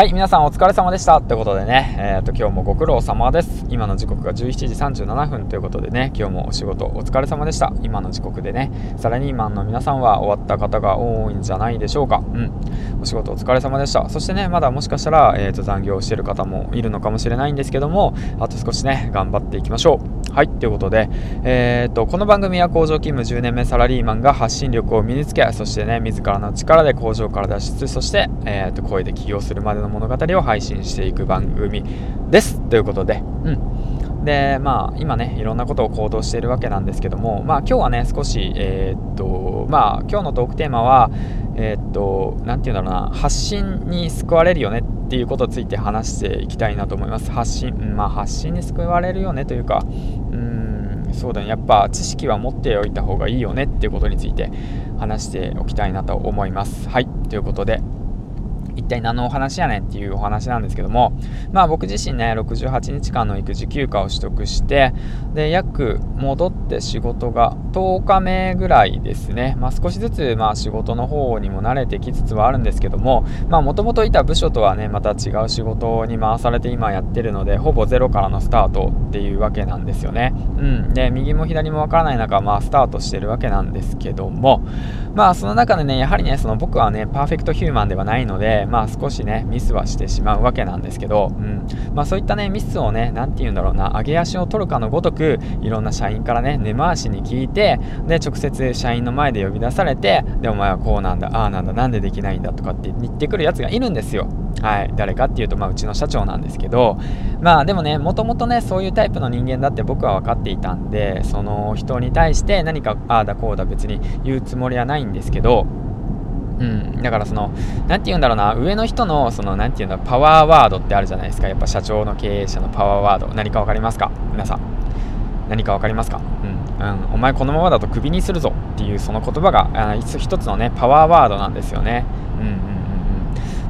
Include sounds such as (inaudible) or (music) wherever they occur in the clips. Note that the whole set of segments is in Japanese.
はい、皆さんお疲れ様でした。ということでね、え、ー、と、今日もご苦労様です。今の時刻が17時37分ということでね、今日もお仕事お疲れ様でした。今の時刻でね、サラリーマンの皆さんは終わった方が多いんじゃないでしょうか。うん。お仕事お疲れ様でした。そしてね、まだもしかしたら、え、ー、と、残業してる方もいるのかもしれないんですけども、あと少しね、頑張っていきましょう。はい、ということで、えっ、と、この番組は工場勤務10年目サラリーマンが発信力を身につけ、そしてね、自らの力で工場から脱出、そして、えっ、と、声で起業するまでの物語を配信していく番組です。ということで、うん、でまあ今ねいろんなことを行動しているわけなんですけどもまあ今日はね少しえー、っとまあ今日のトークテーマはえ、っと何て言うんだろうな発信に救われるよねっていうことについて話していきたいなと思います。発信まあ発信に救われるよねというかうんそうだね。やっぱ知識は持っておいた方がいいよねっていうことについて話しておきたいなと思います。はい。ということで一体何のお話やねんっていうお話なんですけども、まあ僕自身ね、68日間の育児休暇を取得して、で、約戻って仕事が10日目ぐらいですね。まあ少しずつ、まあ仕事の方にも慣れてきつつはあるんですけども、もともといた部署とはね、また違う仕事に回されて今やってるので、ほぼゼロからのスタートっていうわけなんですよね。うん。で、右も左もわからない中、まあスタートしてるわけなんですけども、まあその中でね、やはりね、その僕はね、パーフェクトヒューマンではないので、まあ少しね、ミスはしてしまうわけなんですけど、うん。まあそういったね、ミスをね、なんて言うんだろうな、上げ足を取るかのごとく、いろんな社員からね、根回しに聞いて、で、直接社員の前で呼び出されて、で、お前はこうなんだ、ああなんだ、なんでできないんだとかって言ってくるやつがいるんですよ。はい。誰かっていうと、まあうちの社長なんですけど、まあでもね、もともとね、そういうタイプの人間だって僕は分かっていたんで、その人に対して何かああだこうだ別に言うつもりはないんですけど、うん、だからその、なんて言うんだろうな、上の人の、その、なんて言うんだパワーワードってあるじゃないですか。やっぱ社長の経営者のパワーワード。何か分かりますか？皆さん。何か分かりますか？うん、うん。お前このままだとクビにするぞっていうその言葉が、一つのね、パワーワードなんですよね。うん、うん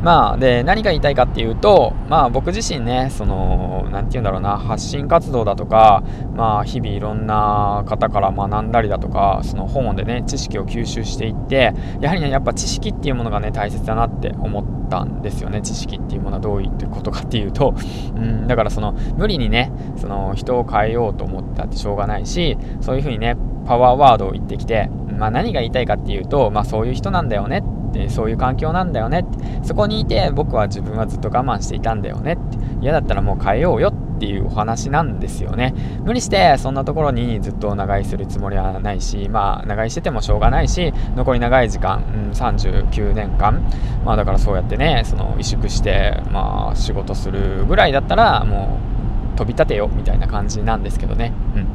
まあ、で、何が言いたいかっていうと、まあ僕自身ね、その、なんて言うんだろうな、発信活動だとか、まあ日々いろんな方から学んだりだとか、その本でね、知識を吸収していって、やはりね、やっぱ知識っていうものがね、大切だなって思ったんですよね。知識っていうものはどういうことかっていうと、うん、だからその、無理にね、その人を変えようと思ったってしょうがないし、そういうふうにね、パワーワードを言ってきて、まあ何が言いたいかっていうと、まあそういう人なんだよねってそういう環境なんだよねってそこにいて僕は自分はずっと我慢していたんだよねって嫌だったらもう変えようよっていうお話なんですよね。無理してそんなところにずっと長居するつもりはないしまあ長居しててもしょうがないし残り長い時間、うん、39年間まあだからそうやってねその萎縮してまあ仕事するぐらいだったらもう飛び立てよみたいな感じなんですけどね。うん。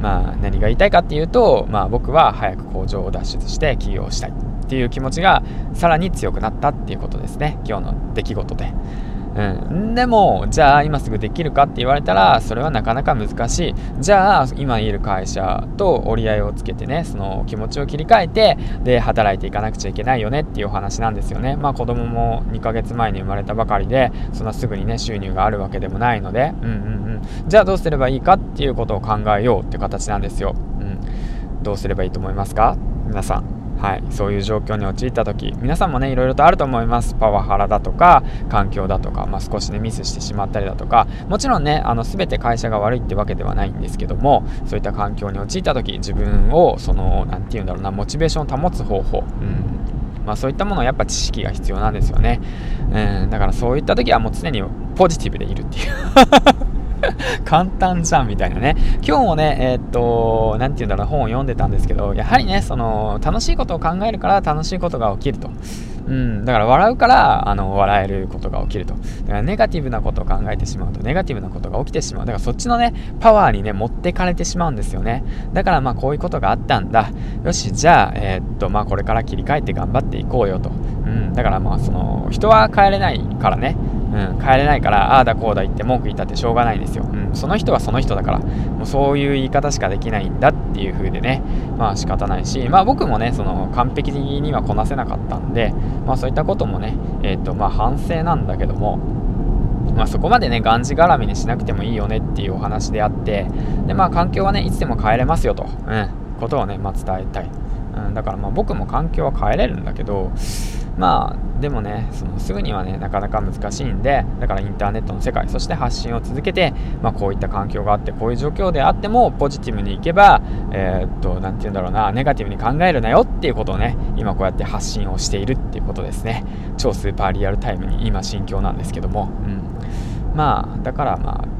まあ何が言いたいかっていうとまあ僕は早く工場を脱出して起業したいっていう気持ちがさらに強くなったっていうことですね。今日の出来事で。うん、でもじゃあ今すぐできるかって言われたらそれはなかなか難しい。じゃあ今いる会社と折り合いをつけてねその気持ちを切り替えてで働いていかなくちゃいけないよねっていうお話なんですよね。まあ子供も2ヶ月前に生まれたばかりでそんなすぐにね収入があるわけでもないので。うんうんうん。じゃあどうすればいいかっていうことを考えようって形なんですよ、うん、どうすればいいと思いますか？皆さん。はい、そういう状況に陥った時皆さんもねいろいろとあると思います。パワハラだとか環境だとか、まあ、少しねミスしてしまったりだとかもちろんねあの全て会社が悪いってわけではないんですけどもそういった環境に陥った時自分をその何て言うんだろうなモチベーションを保つ方法、うん。まあ、そういったものはやっぱ知識が必要なんですよね、うん、だからそういった時はもう常にポジティブでいるっていう。簡単じゃんみたいなね。今日もね、えー、っと、なんて言うんだろう、本を読んでたんですけど、やはりね、その、楽しいことを考えるから楽しいことが起きると。うん、だから笑うから、あの、笑えることが起きると。だからネガティブなことを考えてしまうと、ネガティブなことが起きてしまう。だからそっちのね、パワーにね、持ってかれてしまうんですよね。だからまあ、こういうことがあったんだ。よし、じゃあ、えー、っと、まあ、これから切り替えて頑張っていこうよと。うん、だからまあ、その、人は変えれないからね。うん、帰れないからああだこうだ言って文句言ったってしょうがないんですよ、うん、その人はその人だからもうそういう言い方しかできないんだっていう風でねまあ仕方ないしまあ僕もねその完璧にはこなせなかったんでまあそういったこともねえっ、ー、とまあ反省なんだけどもまあ、そこまでね、がんじがらみにしなくてもいいよねっていうお話であって、で、まあ、環境はね、いつでも変えれますよと、うん、ことをね、まあ、伝えたい。うん、だからまあ僕も環境は変えれるんだけどまあでもねそのすぐにはねなかなか難しいんでだからインターネットの世界そして発信を続けて、まあ、こういった環境があってこういう状況であってもポジティブにいけばえー、っと何て言うんだろうなネガティブに考えるなよっていうことをね今こうやって発信をしているっていうことですね。超スーパーリアルタイムに今心境なんですけども、うん、まあだからまあ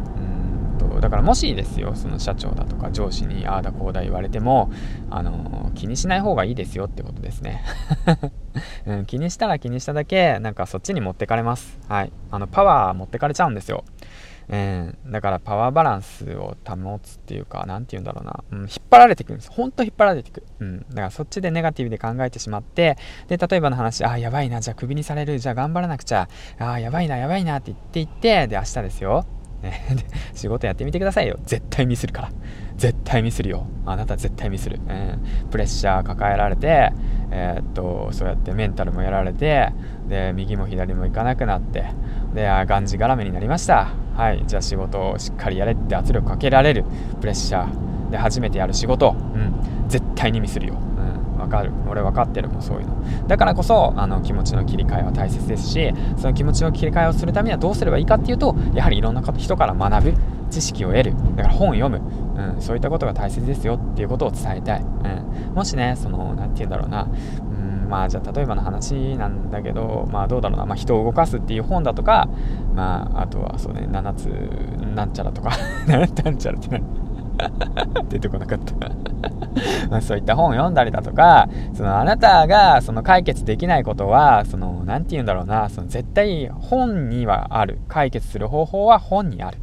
だからもしですよその社長だとか上司にああだこうだ言われてもあの気にしない方がいいですよってことですね、(laughs) うん、気にしたら気にしただけなんかそっちに持ってかれます。はい。あのパワー持ってかれちゃうんですよ。えー、だからパワーバランスを保つっていうか何て言うんだろうな、うん、引っ張られていくんです。ほんと引っ張られていく、うん、だからそっちでネガティブで考えてしまってで例えばの話ああやばいなじゃあクビにされるじゃあ頑張らなくちゃああやばいなやばいなって言っていってで明日ですよ。ね、仕事やってみてくださいよ。絶対ミスるから。絶対ミスるよ。あなた絶対ミスる。えー、プレッシャー抱えられて、えー、っと、そうやってメンタルもやられて、で、右も左も行かなくなって、で、がんじがらめになりました。はい、じゃあ仕事をしっかりやれって圧力かけられるプレッシャーで初めてやる仕事、うん、絶対にミスるよ。わかる。俺分かってるもんそういうの。だからこそあの気持ちの切り替えは大切ですしその気持ちの切り替えをするためにはどうすればいいかっていうとやはりいろんな人から学ぶ知識を得る。だから本を読む、うん、そういったことが大切ですよっていうことを伝えたい、うん、もしねその何て言うんだろうな、まあじゃあ例えばの話なんだけどまあどうだろうな、まあ、人を動かすっていう本だとかまああとはそうね7つなんちゃらとか。(laughs) なんちゃらって何？(laughs) 出てこなかった (laughs) まあそういった本を読んだりだとかそのあなたがその解決できないことはその何て言うんだろうなその絶対本にはある解決する方法は本にある。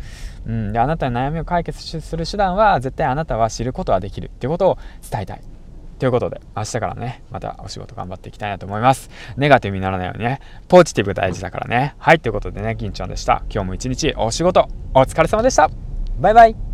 うん、であなたの悩みを解決する手段は絶対あなたは知ることはできるっていうことを伝えたい。ということで、明日からね、またお仕事頑張っていきたいなと思います。ネガティブにならないようにね、ポジティブ大事だからね。はい、ということでね、銀ちゃんでした。今日も一日お仕事お疲れ様でした。バイバイ。